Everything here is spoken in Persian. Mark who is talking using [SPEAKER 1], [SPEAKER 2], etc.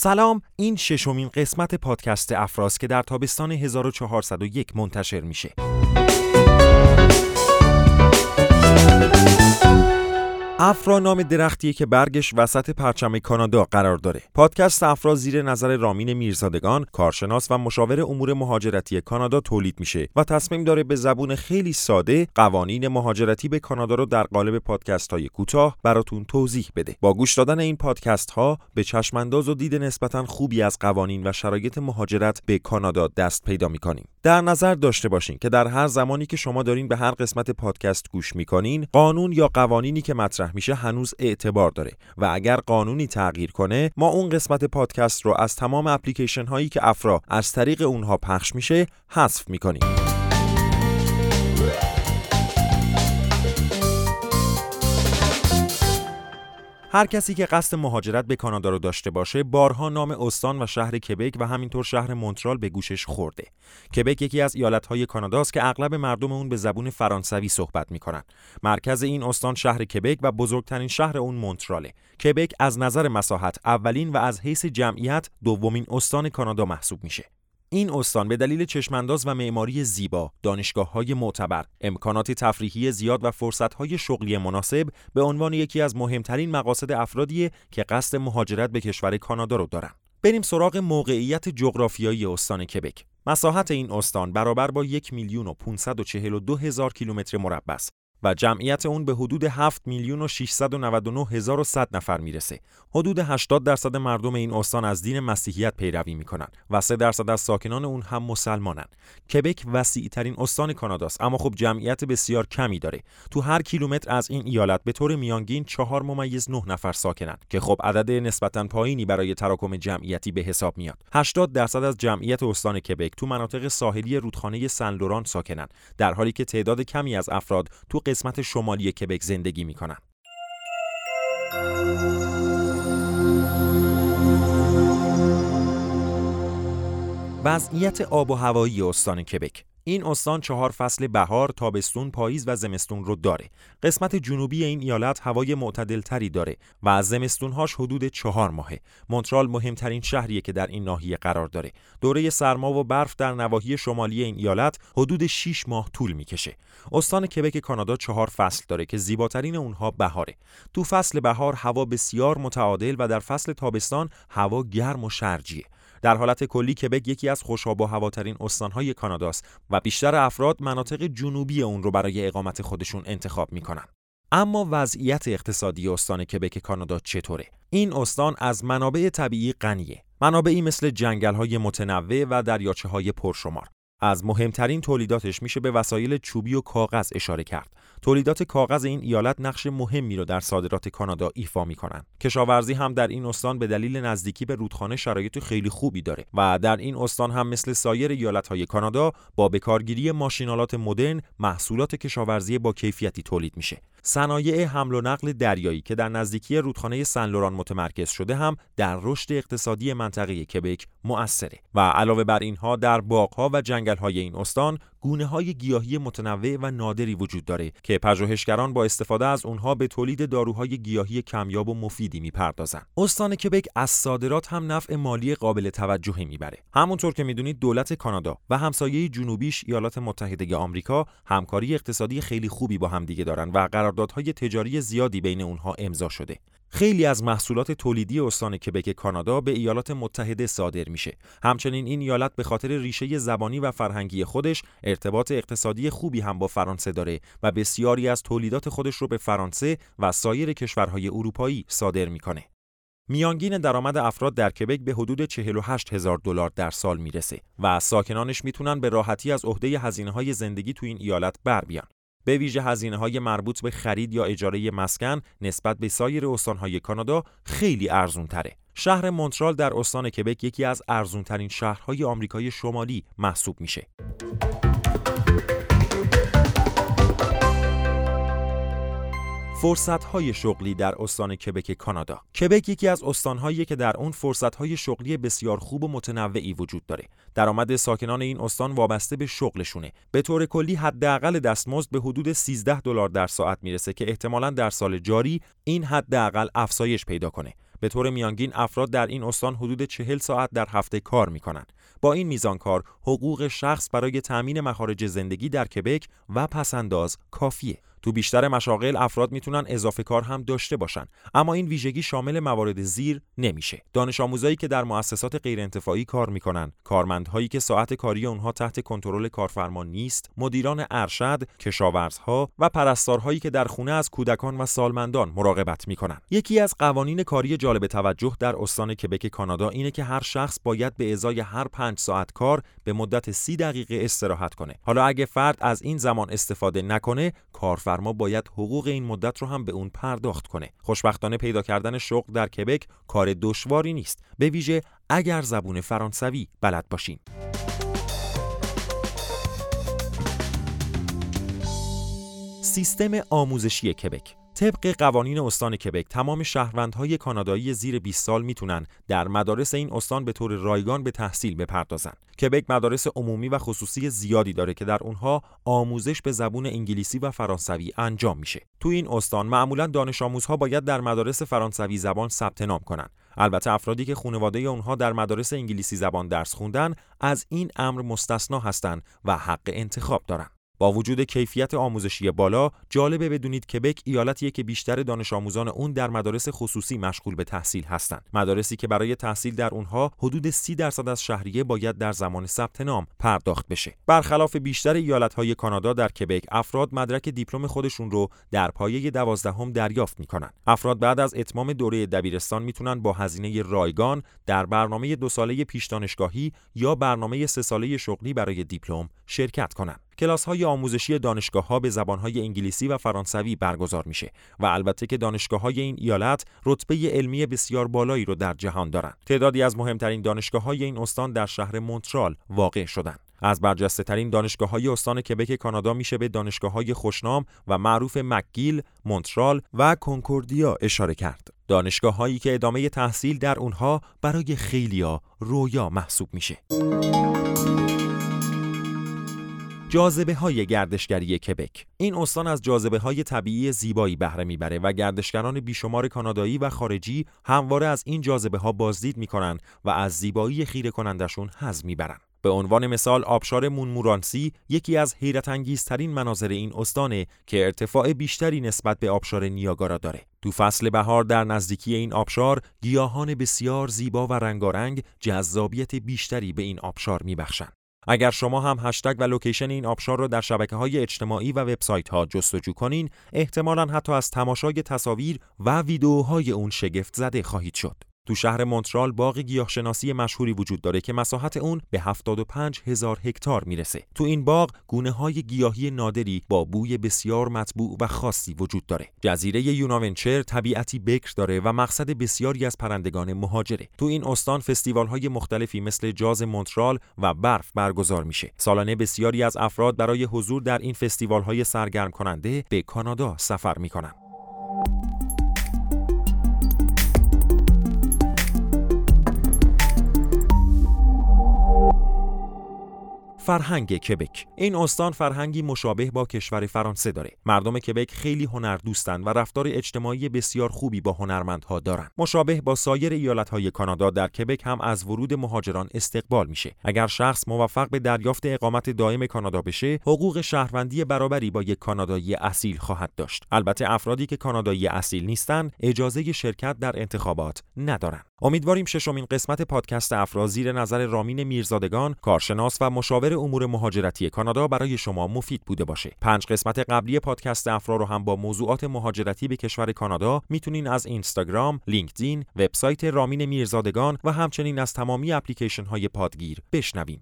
[SPEAKER 1] سلام این ششمین قسمت پادکست افراس که در تابستان 1401 منتشر میشه. افرا نام درختیه که برگش وسط پرچم کانادا قرار داره. پادکست افرا زیر نظر رامین میرزادگان، کارشناس و مشاور امور مهاجرتی کانادا تولید میشه و تصمیم داره به زبون خیلی ساده قوانین مهاجرتی به کانادا رو در قالب پادکست های کوتاه براتون توضیح بده. با گوش دادن این پادکست ها به چشمانداز و دید نسبتا خوبی از قوانین و شرایط مهاجرت به کانادا دست پیدا می‌کنیم. در نظر داشته باشین که در هر زمانی که شما دارین به هر قسمت پادکست گوش می‌کنین، قانون یا قوانینی که مطرح میشه هنوز اعتبار داره و اگر قانونی تغییر کنه ما اون قسمت پادکست رو از تمام اپلیکیشن هایی که افرا از طریق اونها پخش میشه حذف می‌کنیم. هر کسی که قصد مهاجرت به کانادا رو داشته باشه بارها نام استان و شهر کبک و همینطور شهر مونترال به گوشش خورده. کبک یکی از ایالت‌های کاناداست که اغلب مردم اون به زبون فرانسوی صحبت می‌کنن. مرکز این استان شهر کبک و بزرگترین شهر اون مونتراله. کبک از نظر مساحت اولین و از حیث جمعیت دومین استان کانادا محسوب میشه. این استان به دلیل چشمانداز و معماری زیبا، دانشگاه های معتبر، امکانات تفریحی زیاد و فرصت های شغلی مناسب به عنوان یکی از مهمترین مقاصد افرادیه که قصد مهاجرت به کشور کانادا رو دارن. بریم سراغ موقعیت جغرافیایی استان کبک. مساحت این استان برابر با یک میلیون و 542 هزار کیلومتر مربع است و جمعیت اون به حدود 7 میلیون و 699 هزار و 100 نفر می‌رسه. حدود 80 درصد مردم این استان از دین مسیحیت پیروی می‌کنن و 3 درصد از ساکنان اون هم مسلمانن. کبک وسیع ترین استان کاناداست اما خب جمعیت بسیار کمی داره. تو هر کیلومتر از این ایالت به طور میانگین 4 ممیز 9 نفر ساکنن که خب عدد نسبتا پایینی برای تراکم جمعیتی به حساب میاد. 80 درصد از جمعیت استان کبک تو مناطق ساحلی رودخانه سن لوران ساکنن در حالی که تعداد کمی از افراد تو قسمت شمالی کبک زندگی می‌کنن. وضعیت آب و هوایی استان کبک این استان چهار فصل بهار، تابستون، پاییز و زمستون رو داره. قسمت جنوبی این ایالت هوای معتدل تری داره و از زمستونهاش حدود چهار ماهه. مونترال مهمترین شهریه که در این ناحیه قرار داره. دوره سرما و برف در نواحی شمالی این ایالت حدود 6 ماه طول می‌کشه. استان کبک کانادا چهار فصل داره که زیباترین اونها بهاره. تو فصل بهار هوا بسیار متعادل و در فصل تابستان هوا گرم و شرجیه. در حالت کلی کبک یکی از خوشاب و هواترین استانهای کاناداست و بیشتر افراد مناطق جنوبی اون رو برای اقامت خودشون انتخاب می‌کنن. اما وضعیت اقتصادی استان کبک کانادا چطوره؟ این استان از منابع طبیعی غنیه. منابعی مثل جنگل های متنوع و دریاچه های پرشمار. از مهمترین تولیداتش میشه به وسایل چوبی و کاغذ اشاره کرد. تولیدات کاغذ این ایالت نقش مهمی رو در صادرات کانادا ایفا می‌کنن. کشاورزی هم در این استان به دلیل نزدیکی به رودخانه شرایط خیلی خوبی داره و در این استان هم مثل سایر ایالت‌های کانادا با بکارگیری ماشینالات مدرن محصولات کشاورزی با کیفیتی تولید میشه. صنایع حمل و نقل دریایی که در نزدیکی رودخانه سن لوران متمرکز شده هم در رشد اقتصادی منطقه کبک مؤثره و علاوه بر اینها در باغها و جنگل‌های این استان گونه های گیاهی متنوع و نادری وجود داره که پژوهشگران با استفاده از اونها به تولید داروهای گیاهی کمیاب و مفیدی می‌پردازن. استان کبک از صادرات هم نفع مالی قابل توجهی می‌بره. همونطور که می‌دونید دولت کانادا و همسایه جنوبیش ایالات متحده آمریکا همکاری اقتصادی خیلی خوبی با همدیگه دارن و قراردادهای تجاری زیادی بین اونها امضا شده. خیلی از محصولات تولیدی استان کبک کانادا به ایالات متحده صادر میشه. همچنین این ایالت به خاطر ریشه زبانی و فرهنگی خودش ارتباط اقتصادی خوبی هم با فرانسه داره و بسیاری از تولیدات خودش رو به فرانسه و سایر کشورهای اروپایی صادر می‌کنه. میانگین درآمد افراد در کبک به حدود 48 هزار دلار در سال می‌رسه و ساکنانش می‌تونن به راحتی از عهده هزینه های زندگی تو این ایالت بر بیان. به ویژه هزینه های مربوط به خرید یا اجاره مسکن نسبت به سایر استانهای کانادا خیلی ارزون تره. شهر مونترال در استان کبک یکی از ارزون ترین شهرهای آمریکای شمالی محسوب میشه. فرصت‌های شغلی در استان کبک کانادا کبک یکی از استانهایی که در اون فرصت‌های شغلی بسیار خوب و متنوعی وجود داره درآمد ساکنان این استان وابسته به شغلشونه به طور کلی حداقل دستمزد به حدود 13 دلار در ساعت می‌رسه که احتمالا در سال جاری این حداقل افزایش پیدا کنه به طور میانگین افراد در این استان حدود چهل ساعت در هفته کار می کنند. با این میزان کار حقوق شخص برای تأمین مخارج زندگی در کبک و پسنداز کافیه. تو بیشتر مشاغل افراد می‌تونن اضافه کار هم داشته باشن. اما این ویژگی شامل موارد زیر نمیشه. دانش آموزایی که در مؤسسات غیرانتفاعی کار می‌کنن کارمندهایی که ساعت کاری اونها تحت کنترل کارفرما نیست مدیران ارشد کشاورزها و پرستارهایی که در خونه از کودکان و سالمندان مراقبت می‌کنن. یکی از قوانین کاری جالب توجه در استان کبک کانادا اینه که هر شخص باید به ازای هر پنج ساعت کار به مدت سی دقیقه استراحت کنه. حالا اگه فرد از این زمان استفاده نکنه کارفرما باید حقوق این مدت رو هم به اون پرداخت کنه. خوشبختانه پیدا کردن شغل در کبک کار دشواری نیست. به ویژه اگر زبون فرانسوی بلد باشین. سیستم آموزشی کبک. طبق قوانین استان کبک تمام شهروندهای کانادایی زیر 20 سال می‌تونن در مدارس این استان به طور رایگان به تحصیل بپردازن. کبک مدارس عمومی و خصوصی زیادی داره که در اونها آموزش به زبون انگلیسی و فرانسوی انجام میشه. تو این استان معمولا دانش آموزها باید در مدارس فرانسوی زبان ثبت نام کنن. البته افرادی که خانواده اونها در مدارس انگلیسی زبان درس خوندن از این امر مستثنا هستند و حق انتخاب دارند. با وجود کیفیت آموزشی بالا جالبه بدونید کبک ایالتیه که بیشتر دانش آموزان اون در مدارس خصوصی مشغول به تحصیل هستند. مدارسی که برای تحصیل در اونها حدود 30 درصد از شهریه باید در زمان ثبت نام پرداخت بشه. برخلاف بیشتر ایالتهای کانادا در کبک افراد مدرک دیپلم خودشون رو در پایه دوازدهم دریافت می‌کنن. افراد بعد از اتمام دوره دبیرستان می‌تونن با هزینه رایگان در برنامه دو ساله پیش دانشگاهی یا برنامه سه ساله شغلی برای دیپلم شرکت کنند کلاس های آموزشی دانشگاه ها به زبان های انگلیسی و فرانسوی برگزار میشه و البته که دانشگاه های این ایالت رتبه علمی بسیار بالایی رو در جهان دارند. تعدادی از مهمترین دانشگاه های این استان در شهر مونترال واقع شدند. از برجسته ترین دانشگاه های استان کبک کانادا میشه به دانشگاه های خوشنام و معروف مکگیل، مونترال و کنکوردیا اشاره کرد. دانشگاه هایی که ادامه تحصیل در اونها برای خیلیا رویا محسوب میشه. جاذبه های گردشگری کبک این استان از جاذبه های طبیعی زیبایی بهره می‌بره و گردشگران بیشمار کانادایی و خارجی همواره از این جاذبه ها بازدید می‌کنن و از زیبایی خیره کنندشون حظ می‌برن به عنوان مثال آبشار مونمورانسی یکی از حیرت انگیزترین مناظر این استانه که ارتفاع بیشتری نسبت به آبشار نیاگارا داره. تو فصل بهار در نزدیکی این آبشار گیاهان بسیار زیبا و رنگارنگ جذابیت بیشتری به این آبشار میبخشند. اگر شما هم هشتگ و location این آبشار را در شبکه های اجتماعی و وبسایت ها جستجو کنین احتمالا حتی از تماشای تصاویر و ویدیوهای اون شگفت زده خواهید شد. تو شهر مونترال باغ گیاهشناسی مشهوری وجود داره که مساحت اون به 75 هزار هکتار می‌رسه. تو این باغ گونه های گیاهی نادری با بوی بسیار مطبوع و خاصی وجود داره. جزیره بوناونچر طبیعتی بکر داره و مقصد بسیاری از پرندگان مهاجره. تو این استان فستیوال های مختلفی مثل جاز مونترال و برف برگزار میشه. سالانه بسیاری از افراد برای حضور در این فستیوال های سرگرم کننده به کانادا سفر می‌کنن. فرهنگ کبک. این استان فرهنگی مشابه با کشور فرانسه داره. مردم کبک خیلی هنر دوستند و رفتار اجتماعی بسیار خوبی با هنرمندها دارند. مشابه با سایر ایالتهای کانادا در کبک هم از ورود مهاجران استقبال میشه. اگر شخص موفق به دریافت اقامت دائم کانادا بشه حقوق شهروندی برابری با یک کانادایی اصیل خواهد داشت. البته افرادی که کانادایی اصیل نیستند اجازه شرکت در انتخابات ندارند. امیدواریم ششمین قسمت پادکست افرا زیر نظر رامین میرزادگان کارشناس و مشاور امور مهاجرتی کانادا برای شما مفید بوده باشه. پنج قسمت قبلی پادکست افرا رو هم با موضوعات مهاجرتی به کشور کانادا می‌تونین از اینستاگرام، لینکدین، وبسایت رامین میرزادگان و همچنین از تمامی اپلیکیشن های پادگیر بشنوین.